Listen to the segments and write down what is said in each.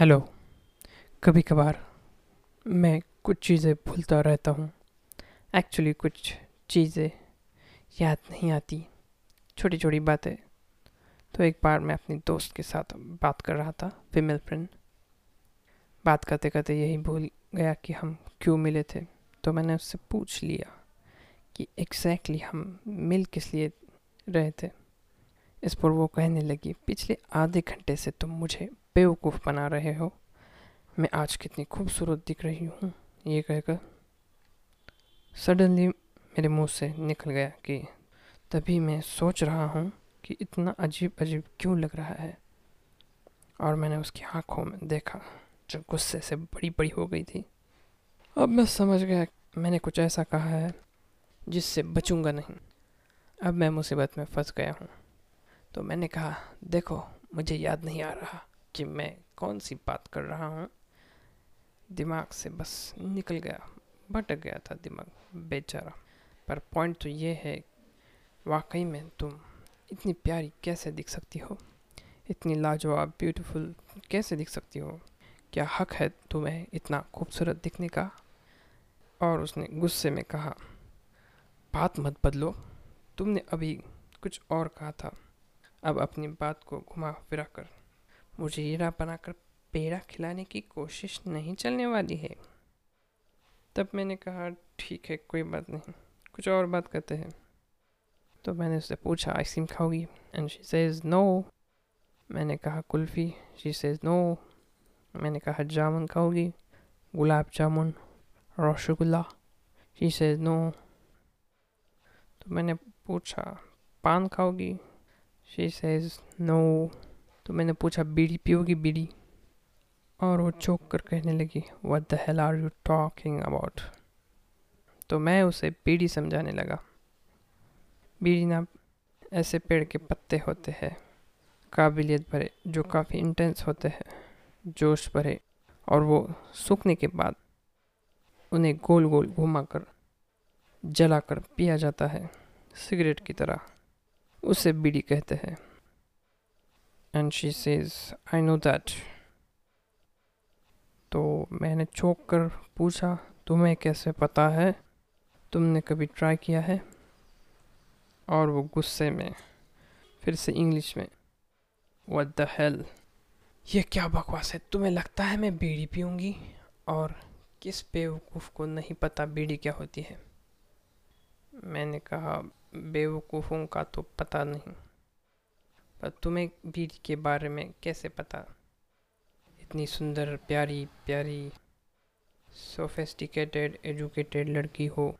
Hello. कभी कभार मैं कुछ चीज़ें भूलता रहता हूँ। एक्चुअली कुछ चीज़ें याद नहीं आती। छोटी छोटी बातें। तो एक बार मैं अपनी दोस्त के साथ बात कर रहा था फीमेल फ्रेंड बात करते करते यही भूल गया कि हम क्यों मिले थे। तो मैंने उससे पूछ लिया कि एग्जैक्टली exactly हम मिल किस लिए रहे थे। इस पर वो कहने लगी, पिछले आधे घंटे से तुम मुझे बेवकूफ़ बना रहे हो। मैं आज कितनी खूबसूरत दिख रही हूँ। ये कहकर सडनली मेरे मुँह से निकल गया कि तभी मैं सोच रहा हूँ कि इतना अजीब अजीब क्यों लग रहा है। और मैंने उसकी आँखों में देखा जो गुस्से से बड़ी बड़ी हो गई थी। अब मैं समझ गया, मैंने कुछ ऐसा कहा है जिससे बचूँगा नहीं। अब मैं मुसीबत में फंस गया हूँ। तो मैंने कहा, देखो, मुझे याद नहीं आ रहा कि मैं कौन सी बात कर रहा हूँ। दिमाग से बस निकल गया, भटक गया था दिमाग, बेचारा। पर पॉइंट तो ये है, वाकई में तुम इतनी प्यारी कैसे दिख सकती हो? इतनी लाजवाब ब्यूटीफुल कैसे दिख सकती हो? क्या हक है तुम्हें इतना खूबसूरत दिखने का? और उसने गुस्से में कहा, बात मत बदलो। तुमने अभी कुछ और कहा था। अब अपनी बात को घुमा फिरा कर। मुझे हीरा बनाकर पेड़ा खिलाने की कोशिश नहीं चलने वाली है। तब मैंने कहा, ठीक है, कोई बात नहीं। कुछ और बात करते हैं। तो मैंने उससे पूछा, आइसक्रीम खाओगी? एंड शी सेज नो मैंने कहा, कुल्फ़ी? शी सेज नो मैंने कहा, जामुन खाओगी? Gulab jamun rasgulla she says no तो मैंने पूछा, पान खाओगी? शी सेज नो तो मैंने पूछा, बीड़ी पियोगी बीड़ी? और वो चौक कर कहने लगी what the hell are you talking about तो मैं उसे बीड़ी समझाने लगा। बीड़ी ना ऐसे पेड़ के पत्ते होते हैं, काबिलियत भरे, जो काफ़ी इंटेंस होते हैं, जोश भरे, और वो सूखने के बाद उन्हें गोल गोल घुमाकर, जलाकर पिया जाता है, सिगरेट की तरह। उसे बीड़ी कहते हैं। And she says I know that तो मैंने चौंक कर पूछा, तुम्हें कैसे पता है? तुमने कभी ट्राई किया है? और वो गुस्से में, फिर से इंग्लिश में वट द हेल ये क्या बकवास है? तुम्हें लगता है मैं बीड़ी पीऊँगी? और किस बेवकूफ़ को नहीं पता बीड़ी क्या होती है? मैंने कहा बेवकूफ़ों का तो पता नहीं। पर तुम्हें बीड़ी के बारे में कैसे पता? इतनी सुंदर, प्यारी प्यारी सोफेस्टिकेटेड एजुकेटेड लड़की हो।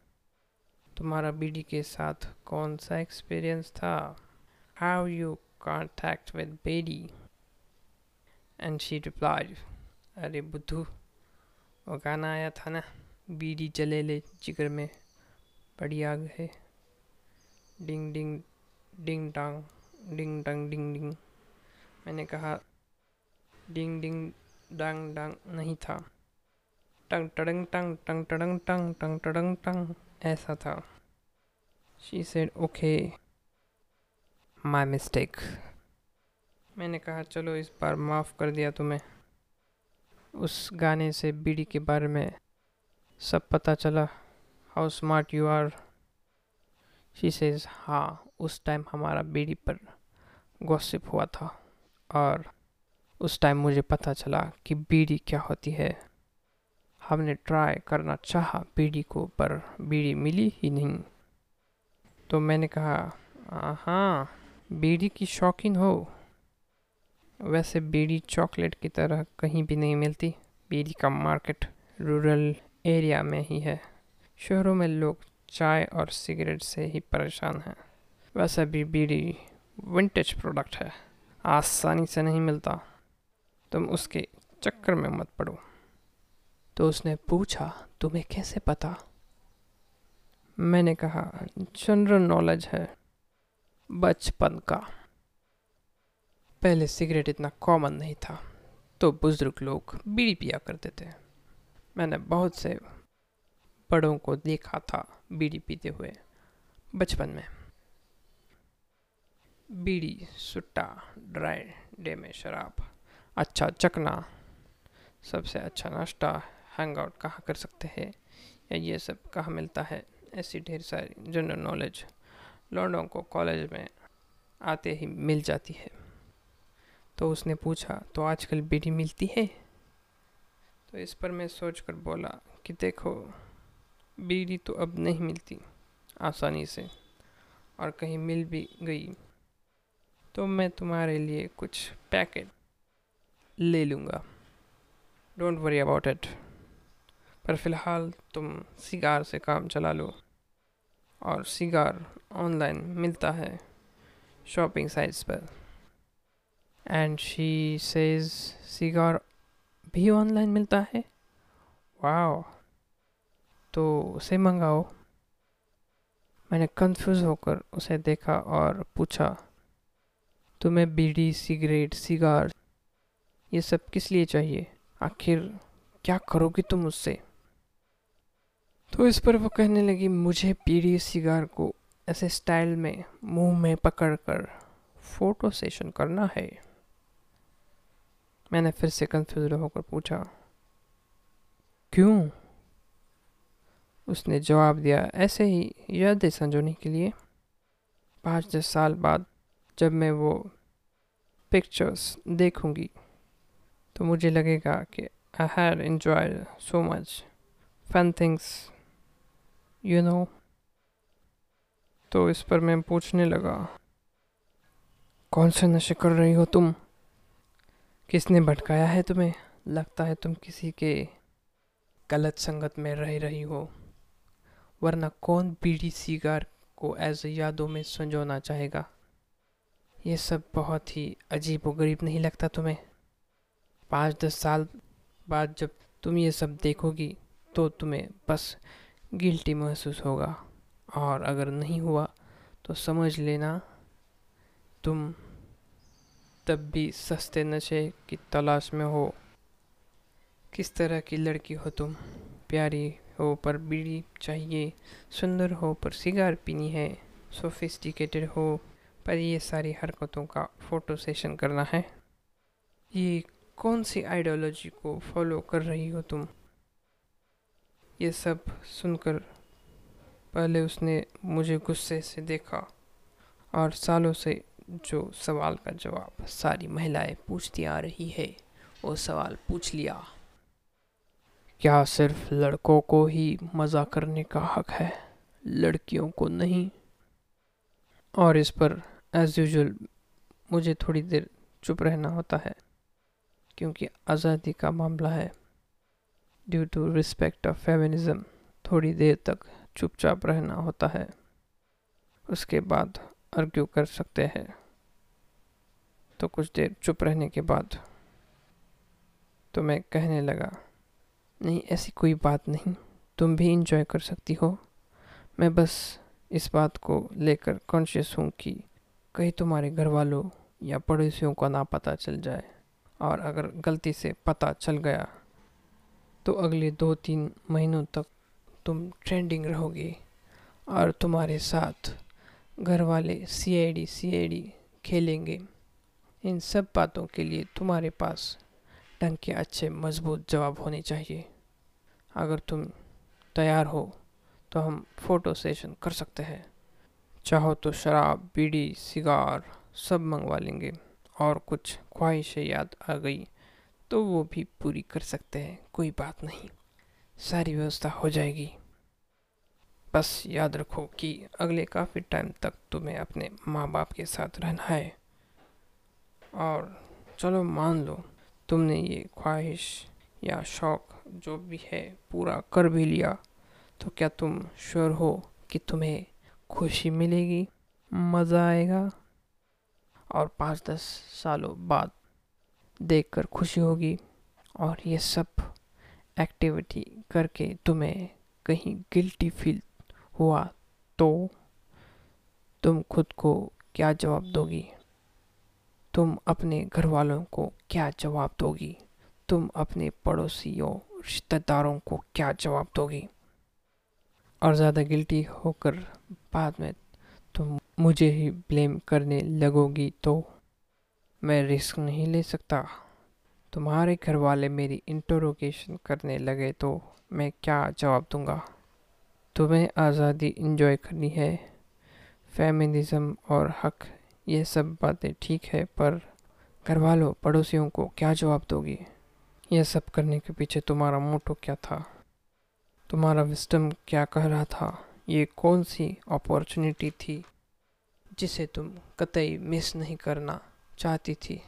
तुम्हारा बीडी के साथ कौन सा एक्सपीरियंस था? How you contact with bidi? And she replied अरे बुद्धू, वो गाना आया था ना, बीडी जले ले जिगर में, बड़ी आग है। डिंग डिंग डिंग डांग डिंग डंग डिंग डिंग मैंने कहा डिंग डिंग डांग डांग नहीं था टंग टडंग टंग टंग टडंग टंग टंग टडंग टंग ऐसा था she said okay my mistake मैंने कहा चलो इस बार माफ़ कर दिया तुम्हें उस गाने से बीड़ी के बारे में सब पता चला how smart you are she says हाँ उस टाइम हमारा बीड़ी पर गॉसिप हुआ था और उस टाइम मुझे पता चला कि बीड़ी क्या होती है। हमने ट्राई करना चाहा, बीड़ी को, पर बीड़ी मिली ही नहीं। तो मैंने कहा हाँ बीड़ी की शौकीन हो। वैसे बीड़ी चॉकलेट की तरह कहीं भी नहीं मिलती। बीड़ी का मार्केट रूरल एरिया में ही है। शहरों में लोग चाय और सिगरेट से ही परेशान हैं। वैसे भी बीड़ी विंटेज प्रोडक्ट है। आसानी से नहीं मिलता। तुम उसके चक्कर में मत पड़ो। तो उसने पूछा, तुम्हें कैसे पता? मैंने कहा जनरल नॉलेज है बचपन का। पहले सिगरेट इतना कॉमन नहीं था तो बुज़ुर्ग लोग बीड़ी पिया करते थे। मैंने बहुत से बड़ों को देखा था बीड़ी पीते हुए, बचपन में। बीड़ी, सुट्टा, ड्राई डे में शराब अच्छा चकना सबसे अच्छा नाश्ता हैंग आउट कहाँ कर सकते हैं? या ये सब कहाँ मिलता है? ऐसी ढेर सारी जनरल नॉलेज लौंडों को कॉलेज में आते ही मिल जाती है। तो उसने पूछा तो आजकल बीड़ी मिलती है? तो इस पर मैं सोच कर बोला कि, देखो बीड़ी तो अब नहीं मिलती, आसानी से, और कहीं मिल भी गई तो मैं तुम्हारे लिए कुछ पैकेट ले लूँगा। डोंट वरी अबाउट इट पर फ़िलहाल तुम सिगार से काम चला लो, और सिगार ऑनलाइन मिलता है शॉपिंग साइट्स पर। एंड शी सेज सिगार भी ऑनलाइन मिलता है? वाह तो उसे मंगाओ। मैंने कंफ्यूज होकर उसे देखा और पूछा, तुम्हें बीड़ी, सिगरेट, सिगार, ये सब किस लिए चाहिए? आखिर क्या करोगी तुम उससे? तो इस पर वो कहने लगी, मुझे बीड़ी, सिगार को ऐसे स्टाइल में, मुँह में पकड़कर फ़ोटो सेशन करना है। मैंने फिर से कंफ्यूज होकर पूछा, क्यों? उसने जवाब दिया, ऐसे ही यादें संजोने के लिए। पाँच दस साल बाद जब मैं वो पिक्चर्स देखूँगी तो मुझे लगेगा कि I had enjoy so much fun things you know तो इस पर मैं पूछने लगा, कौन से नशे कर रही हो तुम? किसने भटकाया है तुम्हें? लगता है तुम किसी के गलत संगत में रह रही हो। वरना कौन बीड़ी सीगार को एज यादों में संजोना चाहेगा? ये सब बहुत ही अजीब व गरीब नहीं लगता तुम्हें? पाँच दस साल बाद जब तुम ये सब देखोगी तो तुम्हें बस गिल्टी महसूस होगा। और अगर नहीं हुआ तो समझ लेना, तुम तब भी सस्ते नशे की तलाश में हो। किस तरह की लड़की हो तुम, प्यारी हो, पर बीड़ी चाहिए। सुंदर हो, पर सिगार पीनी है। सोफिस्टिकेटेड हो, पर ये सारी हरकतों का फ़ोटो सेशन करना है। ये कौन सी आइडियोलॉजी को फॉलो कर रही हो तुम? ये सब सुनकर पहले उसने मुझे गुस्से से देखा और सालों से जो सवाल का जवाब सारी महिलाएँ पूछती आ रही है, वो सवाल पूछ लिया। क्या सिर्फ़ लड़कों को ही मज़ा करने का हक है? लड़कियों को नहीं। और इस पर एज़ यूजल मुझे थोड़ी देर चुप रहना होता है, क्योंकि आज़ादी का मामला है। Due to respect of feminism थोड़ी देर तक चुपचाप रहना होता है। उसके बाद आर्ग्यू कर सकते हैं। तो कुछ देर चुप रहने के बाद तो मैं कहने लगा नहीं, ऐसी कोई बात नहीं। तुम भी इंजॉय कर सकती हो। मैं बस इस बात को लेकर कॉन्शियस हूँ कि कहीं तुम्हारे घर वालों या पड़ोसियों का ना पता चल जाए। और अगर गलती से पता चल गया तो अगले दो तीन महीनों तक तुम ट्रेंडिंग रहोगे। और तुम्हारे साथ घर वाले सी I D C I D खेलेंगे। इन सब बातों के लिए तुम्हारे पास ढंग के अच्छे, मज़बूत जवाब होने चाहिए। अगर तुम तैयार हो तो हम फ़ोटो सेशन कर सकते हैं। चाहो तो शराब, बीड़ी, सिगार सब मंगवा लेंगे। और कुछ ख्वाहिशें याद आ गई तो वो भी पूरी कर सकते हैं, कोई बात नहीं। सारी व्यवस्था हो जाएगी। बस याद रखो कि अगले काफ़ी टाइम तक तुम्हें अपने माँ बाप के साथ रहना है। और चलो मान लो तुमने ये ख्वाहिश या शौक़ जो भी है पूरा कर भी लिया तो क्या तुम श्योर हो कि तुम्हें खुशी मिलेगी, मज़ा आएगा? और पाँच दस सालों बाद देखकर खुशी होगी और ये सब एक्टिविटी करके तुम्हें कहीं गिल्टी फील हुआ तो तुम खुद को क्या जवाब दोगी? तुम अपने घर वालों को क्या जवाब दोगी? तुम अपने पड़ोसियों, रिश्तेदारों को क्या जवाब दोगी? और ज़्यादा गिल्टी होकर बाद में तुम मुझे ही ब्लेम करने लगोगी तो मैं रिस्क नहीं ले सकता। तुम्हारे घर वाले मेरी इंटरोगेशन करने लगे तो मैं क्या जवाब दूँगा? तुम्हें आज़ादी इंजॉय करनी है। फेमिनिज़म और हक ये सब बातें ठीक है, पर घर वालों पड़ोसियों को क्या जवाब दोगी? यह सब करने के पीछे तुम्हारा मोटो क्या था? तुम्हारा विस्टम क्या कह रहा था? ये कौन सी अपॉर्चुनिटी थी जिसे तुम कतई मिस नहीं करना चाहती थी?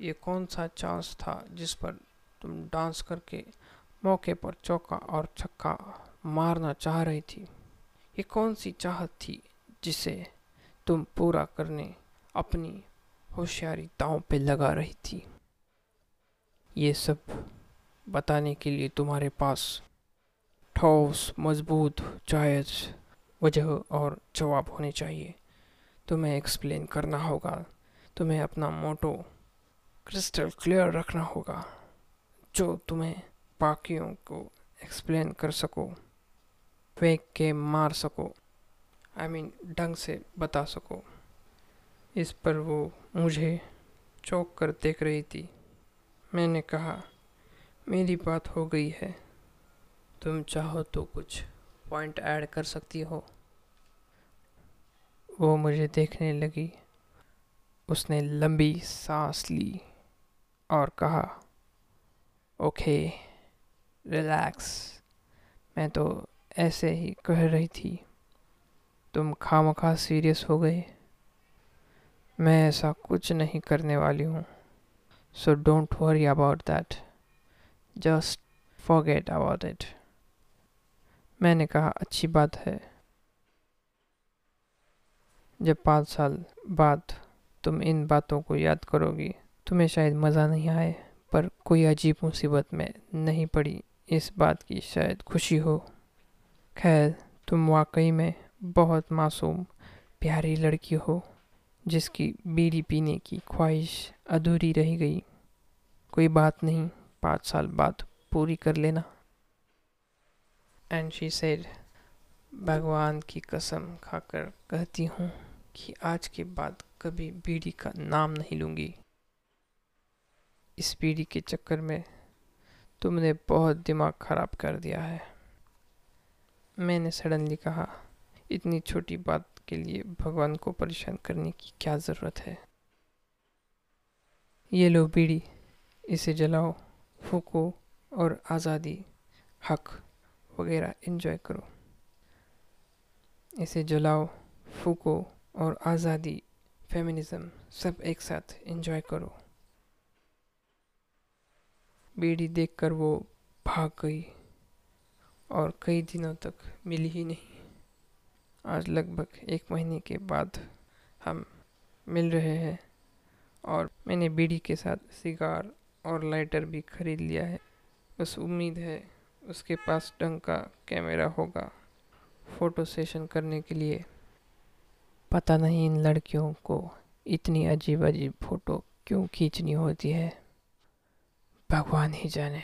ये कौन सा चांस था जिस पर तुम डांस करके मौके पर चौका और छक्का मारना चाह रही थी? ये कौन सी चाहत थी जिसे तुम पूरा करने अपनी होशियारी दांव पे लगा रही थी। ये सब बताने के लिए तुम्हारे पास ठोस मज़बूत जायज़ वजह और जवाब होने चाहिए। तुम्हें एक्सप्लेन करना होगा। तुम्हें अपना मोटो क्रिस्टल क्लियर रखना होगा। जो तुम्हें बाकियों को एक्सप्लेन कर सको फेंक के मार सको आई I मीन mean, ढंग से बता सको। इस पर वो मुझे चौंक कर देख रही थी। मैंने कहा, मेरी बात हो गई है। तुम चाहो तो कुछ पॉइंट ऐड कर सकती हो। वो मुझे देखने लगी। उसने लंबी सांस ली और कहा, ओके, रिलैक्स। मैं तो ऐसे ही कह रही थी। तुम खाम खा सीरियस हो गए। मैं ऐसा कुछ नहीं करने वाली हूँ। So don't worry about that just forget about it मैंने कहा, अच्छी बात है। जब पाँच साल बाद तुम इन बातों को याद करोगी, तुम्हें शायद मज़ा नहीं आए, पर कोई अजीब मुसीबत में नहीं पड़ी। इस बात की शायद खुशी हो। खैर, तुम वाकई में बहुत मासूम, प्यारी लड़की हो। जिसकी बीड़ी पीने की ख्वाहिश अधूरी रह गई। कोई बात नहीं, पाँच साल बाद पूरी कर लेना। एंड शी सेड भगवान की कसम खाकर कहती हूँ कि आज के बाद कभी बीड़ी का नाम नहीं लूँगी। इस बीड़ी के चक्कर में तुमने बहुत दिमाग ख़राब कर दिया है। मैंने सडनली कहा, इतनी छोटी बात के लिए भगवान को परेशान करने की क्या ज़रूरत है? ये लो बीड़ी, इसे जलाओ, फूको और आज़ादी, हक वगैरह इन्जॉय करो। इसे जलाओ, फूको और आज़ादी फेमिनिज़म सब एक साथ इन्जॉय करो। बीड़ी देखकर वो भाग गई और कई दिनों तक मिली ही नहीं। आज लगभग एक महीने के बाद हम मिल रहे हैं और मैंने बीड़ी के साथ सिगार और लाइटर भी खरीद लिया है। बस उम्मीद है उसके पास ढंग का कैमरा होगा फ़ोटो सेशन करने के लिए। पता नहीं इन लड़कियों को इतनी अजीब अजीब फ़ोटो क्यों खींचनी होती है। भगवान ही जाने।